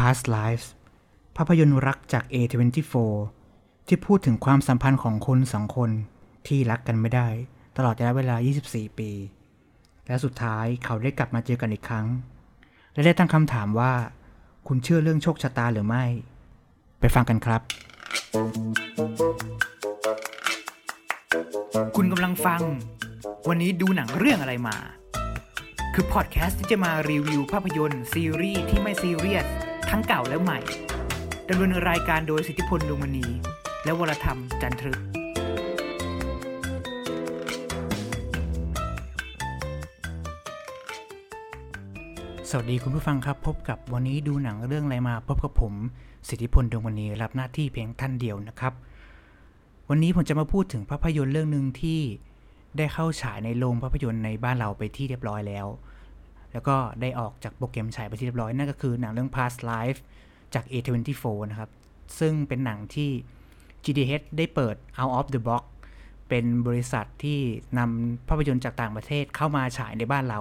Past Lives ภาพยนตร์รักจาก A24 ที่พูดถึงความสัมพันธ์ของคนสองคนที่รักกันไม่ได้ ตลอดระยะเวลา 24 ปี และสุดท้ายเขาได้กลับมาเจอกันอีกครั้ง และได้ตั้งคำถามว่า คุณเชื่อเรื่องโชคชะตาหรือไม่ ไปฟังกันครับ คุณกำลังฟัง วันนี้ดูหนังเรื่องอะไรมา คือพอดแคสต์ที่จะมารีวิวภาพยนตร์ซีรีส์ที่ไม่ซีเรียส ทั้งเก่าและใหม่ดำเนินรายการโดยสิทธิพลดวงมณี และวรธรรมจันทรึก สวัสดีคุณผู้ฟังครับ พบกับวันนี้ดูหนังเรื่องอะไรมา พบกับผม สิทธิพลดวงมณีรับหน้าที่เพียงท่านเดียวนะครับ วันนี้ผมจะมาพูดถึงภาพยนตร์เรื่องหนึ่งที่ได้เข้าฉายในโรงภาพยนตร์ในบ้านเราไปที่เรียบร้อยแล้ว แล้วก็ได้ออกจากโปรแกรมฉายไปที่เรียบร้อย นั่นก็คือหนังเรื่อง Past Life จาก A24 นะครับ ซึ่งเป็นหนังที่ GDH ได้เปิด Out of the Box เป็นบริษัทที่นำภาพยนตร์จากต่างประเทศเข้ามาฉายในบ้านเรา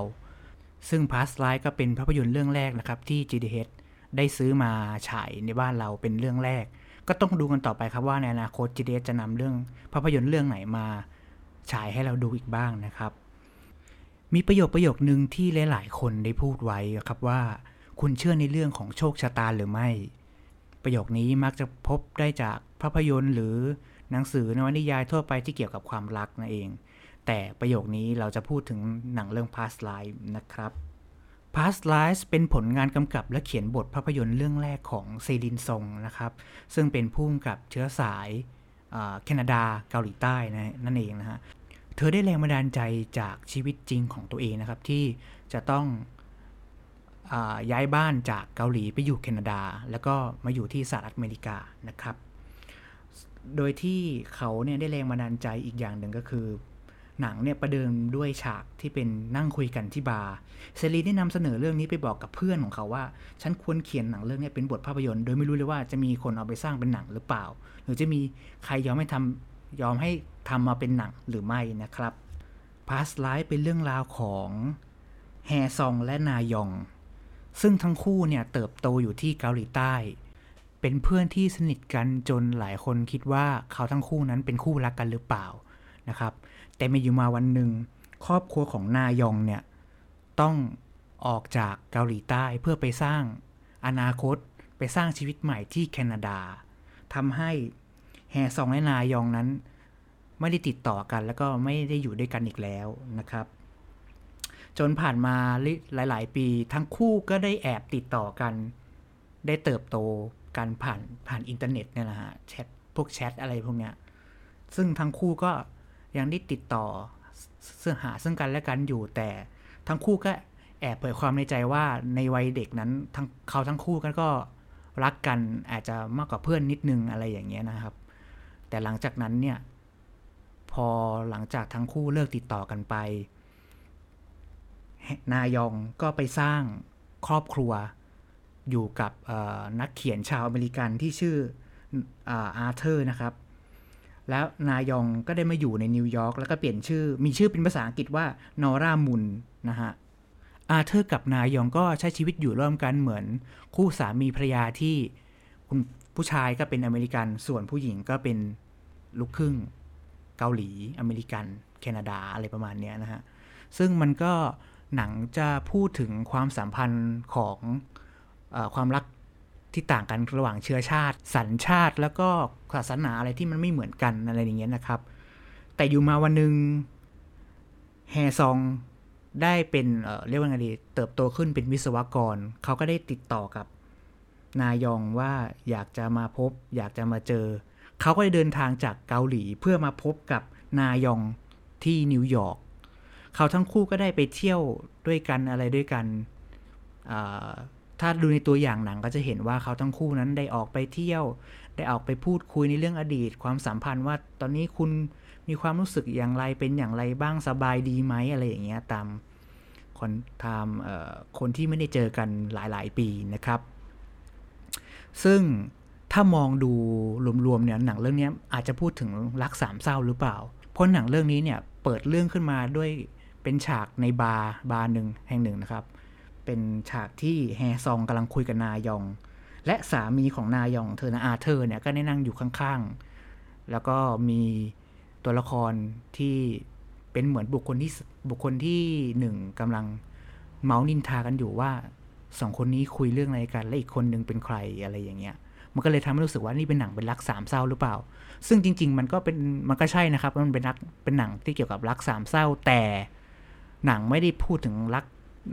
ซึ่ง Past Life ก็เป็นภาพยนตร์เรื่องแรกนะครับที่ GDH ได้ซื้อมาฉายในบ้านเราเป็นเรื่องแรก ก็ต้องดูกันต่อไปครับว่าในอนาคต GDH จะนำเรื่องภาพยนตร์เรื่องไหนมาฉายให้เราดูอีกบ้างนะครับ มีประโยคประโยคนึงที่หลายๆ คนได้พูดไว้ครับว่า คุณเชื่อในเรื่องของโชคชะตาหรือไม่ ประโยคนี้มักจะพบได้จากภาพยนตร์หรือหนังสือนวนิยายทั่วไปที่เกี่ยวกับความรักนั่นเอง แต่ประโยคนี้เราจะพูดถึงหนังเรื่อง Past Life นะครับ Past Lives เป็นผลงานกำกับและเขียนบทภาพยนตร์เรื่องแรกของเซรินซงนะครับ ซึ่งเป็นผู้กำกับเชื้อสายแคนาดาเกาหลีใต้นั่นเองนะฮะ เธอได้แรงบันดาลใจจากชีวิตจริงของตัวเองนะครับ ที่จะต้องอย้ายบ้านจากเกาหลีไปอยู่แคนาดา แล้วก็มาอยู่ที่สหรัฐอเมริกานะครับ โดยที่เขาเนี่ยได้แรงบันดาลใจอีกอย่างหนึ่งก็คือ หนังเนี่ยประเดิมด้วยฉากที่เป็นนั่งคุยกันที่บาร์เซรีได้นำเสนอเรื่องนี้ไปบอกกับเพื่อนของเขาว่า ฉันควรเขียนหนังเรื่องนี้เป็นบทภาพยนตร์โดยไม่รู้เลยว่าจะมีคนเอาไปสร้างเป็นหนังหรือเปล่า หรือจะมีใครยอมให้ทำ ยอมให้ทำมาเป็นหนังหรือไม่นะครับ Past Life เป็นเรื่องราวของแฮซองและนายอง ซึ่งทั้งคู่เนี่ยเติบโตอยู่ที่เกาหลีใต้ เป็นเพื่อนที่สนิทกันจนหลายคนคิดว่าเขาทั้งคู่นั้นเป็นคู่รักกันหรือเปล่านะครับ แต่มาอยู่มาวันหนึ่งครอบครัวของนายองเนี่ยต้องออกจากเกาหลีใต้เพื่อไปสร้างอนาคตไปสร้างชีวิตใหม่ที่แคนาดาทำให้ แฮซองและนายองนั้น ไม่ได้ติดต่อกันแล้วก็ไม่ได้อยู่ด้วยกันอีกแล้วนะครับ จนผ่านมาหลาย ๆ ปีทั้งคู่ก็ได้แอบติดต่อกัน ได้เติบโตกันผ่านผ่านอินเทอร์เน็ตเนี่ยแหละฮะแชทพวกแชทอะไรพวกเนี้ยซึ่งทั้งคู่ก็ยังได้ติดต่อซึ่งหาซึ่งกันและกันอยู่แต่ทั้งคู่ก็แอบเผยความในใจว่าในวัยเด็กนั้นทั้งเขาทั้งคู่กันก็รักกันอาจจะมากกว่าเพื่อนนิดนึงอะไรอย่างเงี้ยนะครับ แต่หลังจากนั้นเนี่ย พอหลังจากทั้งคู่เลิกติดต่อกันไป นายองก็ไปสร้างครอบครัวอยู่กับนักเขียนชาวอเมริกันที่ชื่ออาร์เธอร์นะครับ แล้วนายองก็ได้มาอยู่ในนิวยอร์กแล้วก็เปลี่ยนชื่อ มีชื่อเป็นภาษาอังกฤษว่านอร่ามูนนะฮะอาเธอร์กับนายองก็ใช้ชีวิตอยู่ร่วมกันเหมือนคู่สามีภรรยาที่คุณ ผู้ชายก็เป็นอเมริกัน ส่วนผู้หญิงก็เป็นลูกครึ่งเกาหลี อเมริกัน แคนาดาอะไรประมาณนี้นะฮะ ซึ่งมันก็หนังจะพูดถึงความสัมพันธ์ของอความรักที่ต่างกันระหว่างเชื้อชาติ สัญชาติแล้วก็ศาสนาอะไรที่มันไม่เหมือนกันอะไรอย่างเงี้ยนะครับ แต่อยู่มาวันหนึ่งแฮซองได้เป็นเเรียกว่าไงดีเติบโตขึ้นเป็นวิศวกร เขาก็ได้ติดต่อกับ นายองว่าอยากจะมาพบ อยากจะมาเจอ เขาก็ได้เดินทางจากเกาหลีเพื่อมาพบกับนายองที่นิวยอร์กเขาทั้งคู่ก็ได้ไปเที่ยวด้วยกันอะไรด้วยกัน ถ้าดูในตัวอย่างหนังก็จะเห็นว่าเขาทั้งคู่นั้นได้ออกไปเที่ยว ได้ออกไปพูดคุยในเรื่องอดีต ความสัมพันธ์ว่าตอนนี้คุณมีความรู้สึกอย่างไรเป็นอย่างไรบ้างสบายดีไหมอะไรอย่างเงี้ยตามคนตามคนที่ไม่ได้เจอกันหลาย ๆ ปีนะครับ ซึ่งถ้ามองดูรวมๆเนี่ยหนังเรื่องนี้อาจจะพูดถึงรักสามเศร้าหรือเปล่า เพราะหนังเรื่องนี้เนี่ยเปิดเรื่องขึ้นมาด้วยเป็นฉากในบาร์บาร์หนึ่งแห่งหนึ่งนะครับ เป็นฉากที่แฮซองกำลังคุยกับนายอง และสามีของนายองเธอนะอาเธอร์เนี่ยก็ได้นั่งอยู่ข้างๆ แล้วก็มีตัวละครที่เป็นเหมือนบุคคลที่บุคคลที่หนึ่งกำลังเมาส์นินทากันอยู่ว่า สองคนนี้คุยเรื่องอะไรกัน และอีกคนหนึ่งเป็นใครอะไรอย่างเงี้ย มันก็เลยทำให้รู้สึกว่านี่เป็นหนังเป็นรักสามเศร้าหรือเปล่า ซึ่งจริง ๆ มันก็เป็นมันก็ใช่นะครับ มันเป็นรักเป็นหนังที่เกี่ยวกับรักสามเศร้า แต่หนังไม่ได้พูดถึงรัก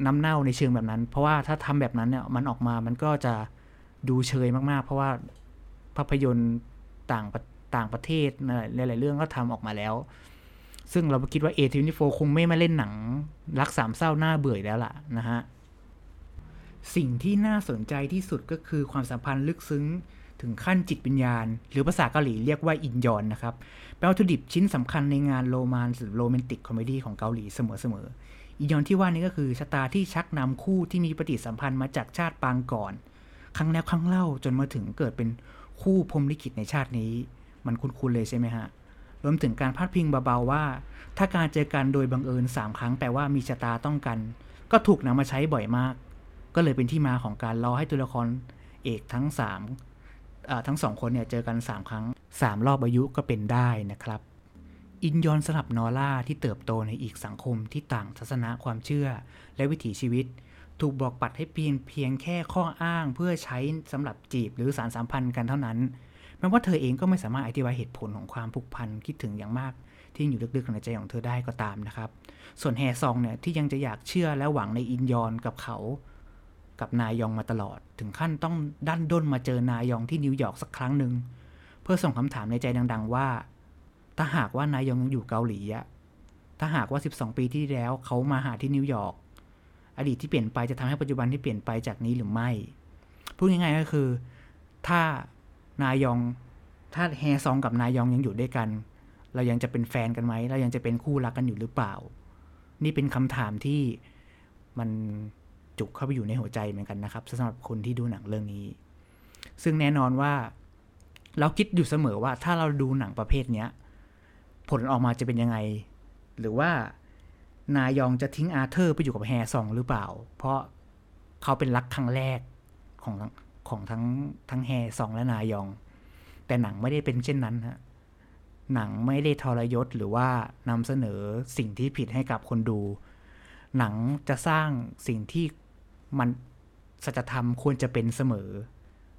น้ำเน่าในเชิงแบบนั้น เพราะว่าถ้าทำแบบนั้นเนี่ยมันออกมามันก็จะดูเชยมากๆ เพราะว่าภาพยนตร์ต่างต่างประเทศหลายๆเรื่องก็ทำออกมาแล้ว ซึ่งเราคิดว่า A24 คงไม่มาเล่นหนังรักสามเศร้าหน้าเบื่อแล้วล่ะนะฮะ สิ่งที่น่าสนใจที่สุดก็คือความสัมพันธ์ลึกซึ้งถึงขั้นจิตวิญญาณ หรือภาษาเกาหลีเรียกว่าอินยอนนะครับเป็นวัตถุดิบชิ้นสำคัญในงานโรแมนซ์หรือ romantic comedy ของเกาหลีเสมอๆอินยอนที่ว่านี้ก็คือชะตาที่ชักนำคู่ที่มีปฏิสัมพันธ์มาจากชาติปางก่อน ครั้งแล้วครั้งเล่าจนมาถึงเกิดเป็นคู่พรมลิขิตในชาตินี้ มันคุ้นๆเลยใช่ไหมฮะรวมถึงการพาดพิงเบาๆว่า ถ้าการเจอกันโดยบังเอิญ3ครั้งแปลว่ามีชะตาต้องกัน ก็ถูกนำมาใช้บ่อยมาก ก็เลยเป็นที่มาของการรอให้ตัวละครเอกทั้ง3ทั้งสองคนเนี่ยเจอกัน 3 ครั้ง 3 รอบอายุก็เป็นได้นะครับ อินยอนสลับนอร่าที่เติบโตในอีกสังคมที่ต่างทัศนะความเชื่อ และวิถีชีวิต ถูกบอกปัดให้เพียงเพียงแค่ข้ออ้างเพื่อใช้สำหรับจีบหรือสารสัมพันธ์กันเท่านั้นแม้ว่าเธอเองก็ไม่สามารถอธิบายเหตุผลของความผูกพันคิดถึงอย่างมาก ที่อยู่ลึกๆในใจของเธอได้ก็ตามนะครับ ส่วนแฮซองเนี่ยที่ยังจะอยากเชื่อและหวังในอินยอนกับเขา กับนายองมาตลอด ถึงขั้นต้องดันด้นมาเจอนายองที่นิวยอร์กสักครั้งหนึ่งเพื่อส่งคำถามในใจดัง ๆ ว่า ถ้าหากว่านายองยังอยู่เกาหลีอะถ้าหากว่า 12 ปีที่แล้วเขามาหาที่นิวยอร์กอดีตที่เปลี่ยนไปจะทำให้ปัจจุบันที่เปลี่ยนไปจากนี้หรือไม่พูดง่ายๆก็คือ ถ้านายองถ้าแฮซองกับนายองยังอยู่ด้วยกัน เรายังจะเป็นแฟนกันไหมเรายังจะเป็นคู่รักกันอยู่หรือเปล่า นี่เป็นคำถามที่มัน จุกเข้าไปอยู่ในหัวใจเหมือนกันนะครับสำหรับคนที่ดูหนังเรื่องนี้ ซึ่งแน่นอนว่า เราคิดอยู่เสมอว่าถ้าเราดูหนังประเภทเนี้ยผลออกมาจะเป็นยังไง หรือว่านายองจะทิ้งอาเธอร์ไปอยู่กับแฮซองหรือเปล่า เพราะเขาเป็นรักครั้งแรกของของทั้งทั้งแฮซองและนายอง แต่หนังไม่ได้เป็นเช่นนั้นฮะหนังไม่ได้ทรยศหรือว่านำเสนอสิ่งที่ผิดให้กับคนดู หนังจะสร้างสิ่งที่ มันสัจธรรมควรจะเป็นเสมอ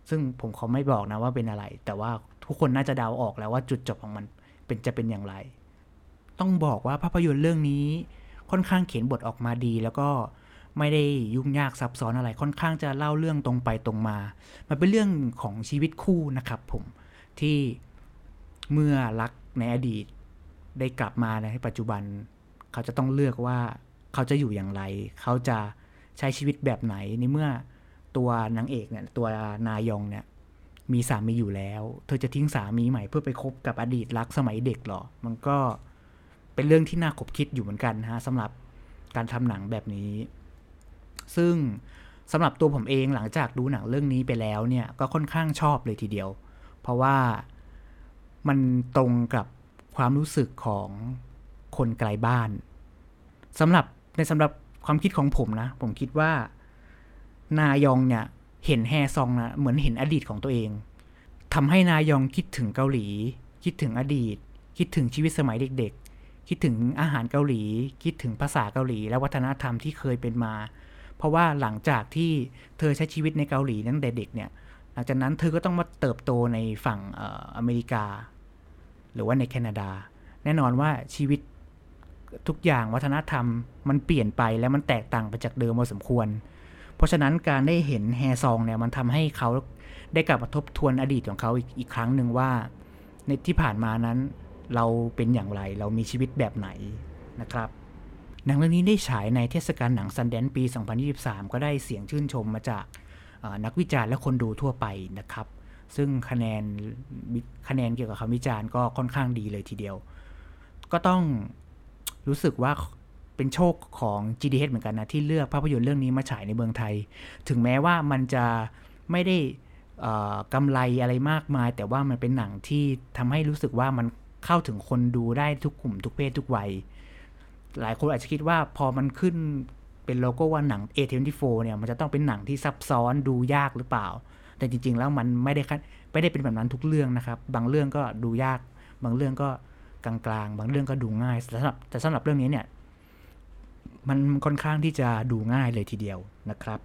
ซึ่งผมเขอไม่บอกนะว่าเป็นอะไร แต่ว่าทุกคนน่าจะเดาออกแล้วว่าจุดจบของมันเป็นจะเป็นอย่างไร ต้องบอกว่าภาพยนตร์เรื่องนี้ค่อนข้างเขียนบทออกมาดี แล้วก็ไม่ได้ยุ่งยากซับซ้อนอะไร ค่อนข้างจะเล่าเรื่องตรงไปตรงมา มันเป็นเรื่องของชีวิตคู่นะครับ ผมที่เมื่อรักในอดีตได้กลับมาในปัจจุบัน เขาจะต้องเลือกว่าเขาจะอยู่อย่างไร เขาจะ ใช้ชีวิตแบบไหนในเมื่อตัวนางเอกเนี่ยตัวนายองเนี่ยมีสามีอยู่แล้ว เธอจะทิ้งสามีใหม่เพื่อไปคบกับอดีตรักสมัยเด็กหรอ มันก็เป็นเรื่องที่น่าขบคิดอยู่เหมือนกันฮะสำหรับการทำหนังแบบนี้ ซึ่งสำหรับตัวผมเองหลังจากดูหนังเรื่องนี้ไปแล้วเนี่ยก็ค่อนข้างชอบเลยทีเดียว เพราะว่ามันตรงกับความรู้สึกของคนไกลบ้านสำหรับในสำหรับ ความคิดของผมนะ ผมคิดว่า นายองเนี่ย เห็นแฮซองนะเหมือนเห็นอดีตของตัวเองทำให้นายองคิดถึงเกาหลี คิดถึงอดีต คิดถึงชีวิตสมัยเด็ก ๆ คิดถึงอาหารเกาหลี คิดถึงภาษาเกาหลี และวัฒนธรรมที่เคยเป็นมา เพราะว่าหลังจากที่เธอใช้ชีวิตในเกาหลีตั้งแต่เด็กเนี่ยหลังจากนั้นเธอก็ต้องมาเติบโตในฝั่งอเมริกา หรือว่าในแคนาดา แน่นอนว่าชีวิต ทุกอย่างวัฒนธรรมมันเปลี่ยนไปและมันแตกต่างไปจากเดิมพอสมควร เพราะฉะนั้นการได้เห็นแฮซองเนี่ยมันทำให้เขาได้กลับมาทบทวนอดีตของเขาอีกอีกครั้งหนึ่งว่า ในที่ผ่านมานั้นเราเป็นอย่างไรเรามีชีวิตแบบไหนนะครับหนังเรื่องนี้ได้ฉายในเทศกาลหนังซันแดนปี 2023 ก็ได้เสียงชื่นชมมาจากนักวิจารณ์และคนดูทั่วไปนะครับ ซึ่งคะแนนคะแนนเกี่ยวกับคำวิจารณ์ก็ค่อนข้างดีเลยทีเดียว ก็ต้อง รู้สึกว่าเป็นโชคของ GDH เหมือนกันนะ ที่เลือกภาพยนตร์เรื่องนี้มาฉายในเมืองไทย ถึงแม้ว่ามันจะไม่ได้กำไรอะไรมากมาย แต่ว่ามันเป็นหนังที่ทำให้รู้สึกว่ามันเข้าถึงคนดูได้ทุกกลุ่มทุกเพศทุกวัย หลายคนอาจจะคิดว่าพอมันขึ้นเป็นโลโก้ว่าหนัง A24 เนี่ยมันจะต้องเป็นหนังที่ซับซ้อนดูยากหรือเปล่า แต่จริง ๆ แล้วมันไม่ได้ไม่ได้เป็นแบบนั้นทุกเรื่องนะครับ บางเรื่องก็ดูยาก บางเรื่องก็ กลางๆ บางเรื่องก็ดูง่ายแต่สำหรับแต่สำหรับเรื่องนี้เนี่ยมันค่อนข้างที่จะดูง่ายเลยทีเดียวนะครับ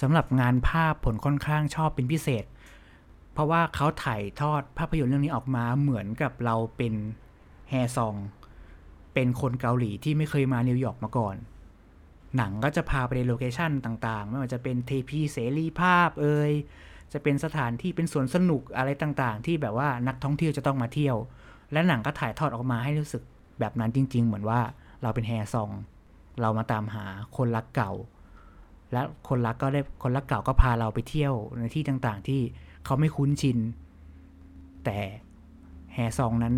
สำหรับงานภาพผมค่อนข้างชอบเป็นพิเศษ เพราะว่าเขาถ่ายทอดภาพยนตร์เรื่องนี้ออกมาเหมือนกับเราเป็นแฮซอง เป็นคนเกาหลีที่ไม่เคยมานิวยอร์กมาก่อน หนังก็จะพาไปใน location ต่างๆ ไม่ว่าจะเป็นเทพีเสรีภาพเอ่ยจะเป็นสถานที่เป็นสวนสนุกอะไรต่างๆ ที่แบบว่านักท่องเที่ยวจะต้องมาเที่ยว และหนังก็ถ่ายทอดออกมาให้รู้สึกแบบนั้นจริง ๆ เหมือนว่าเราเป็นแฮซอง เรามาตามหาคนรักเก่า และคนรักก็ได้คนรักเก่าก็พาเราไปเที่ยวในที่ต่างๆ ที่เขาไม่คุ้นชิน แต่แฮซองนั้น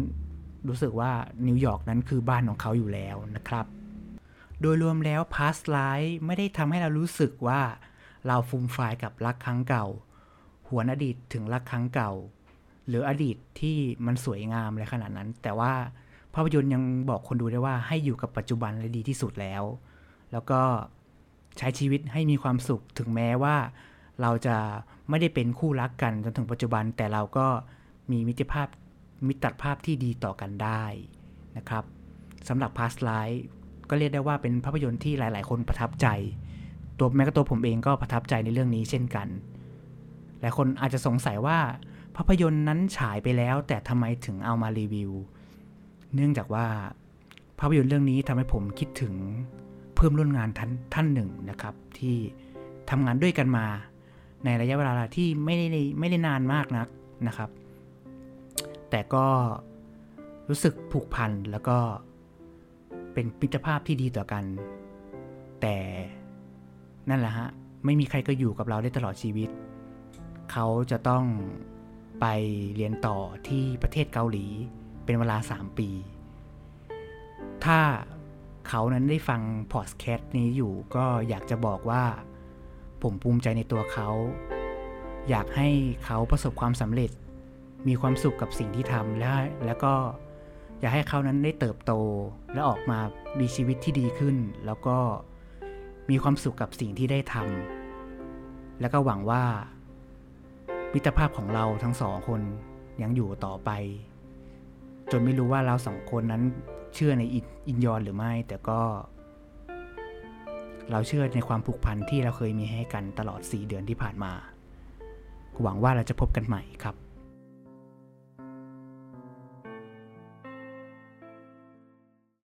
รู้สึกว่านิวยอร์กนั้นคือบ้านของเขาอยู่แล้วนะครับ โดยรวมแล้ว Past Lives ไม่ได้ทำให้เรารู้สึกว่าเราฟูมฟายกับรักครั้งเก่า หวนอดีตถึงรักครั้งเก่า หรืออดีตที่มันสวยงามอะไรขนาดนั้น แต่ว่าภาพยนตร์ยังบอกคนดูได้ว่าให้อยู่กับปัจจุบันเลยดีที่สุดแล้ว แล้วก็ใช้ชีวิตให้มีความสุขถึงแม้ว่า เราจะไม่ได้เป็นคู่รักกันจนถึงปัจจุบัน แต่เราก็มีมิตรภาพมิตรภาพที่ดีต่อกันได้นะครับสำหรับ Past Life ก็เรียกได้ว่าเป็นภาพยนตร์ที่หลาย ๆ คนประทับใจ ตัวแม้กระตัวผมเองก็ประทับใจในเรื่องนี้เช่นกันหลายคนอาจจะสงสัยว่า ภาพยนตร์นั้นฉายไปแล้ว แต่ทำไมถึงเอามารีวิว เนื่องจากว่าภาพยนตร์เรื่องนี้ทำให้ผมคิดถึงเพื่อนร่วมงานท่านท่านหนึ่งนะครับ ที่ทำงานด้วยกันมา ในระยะเวลาที่ไม่ได้ไม่ได้นานมากนักนะครับ แต่ก็รู้สึกผูกพันแล้วก็เป็นมิตรภาพที่ดีต่อกัน แต่นั่นแหละฮะ ไม่มีใครก็อยู่กับเราได้ตลอดชีวิต เขาจะต้อง ไปเรียนต่อที่ประเทศเกาหลี เป็นเวลา 3 ปี ถ้าเขานั้นได้ฟังพอดแคสต์นี้อยู่ก็อยากจะบอกว่า ผมภูมิใจในตัวเขา อยากให้เขาประสบความสำเร็จ มีความสุขกับสิ่งที่ทำแล้วแล้วก็อยากให้เขานั้นได้เติบโตและออกมามีชีวิตที่ดีขึ้น แล้วก็มีความสุขกับสิ่งที่ได้ทำแล้วก็หวังว่า มิตรภาพของเราทั้งสองคนยังอยู่ต่อไป จนไม่รู้ว่าเราสองคนนั้นเชื่อในอินยอนหรือไม่ แต่ก็ เราเชื่อในความผูกพันที่เราเคยมีให้กันตลอด 4 เดือนที่ผ่านมา หวังว่าเราจะพบกันใหม่ครับ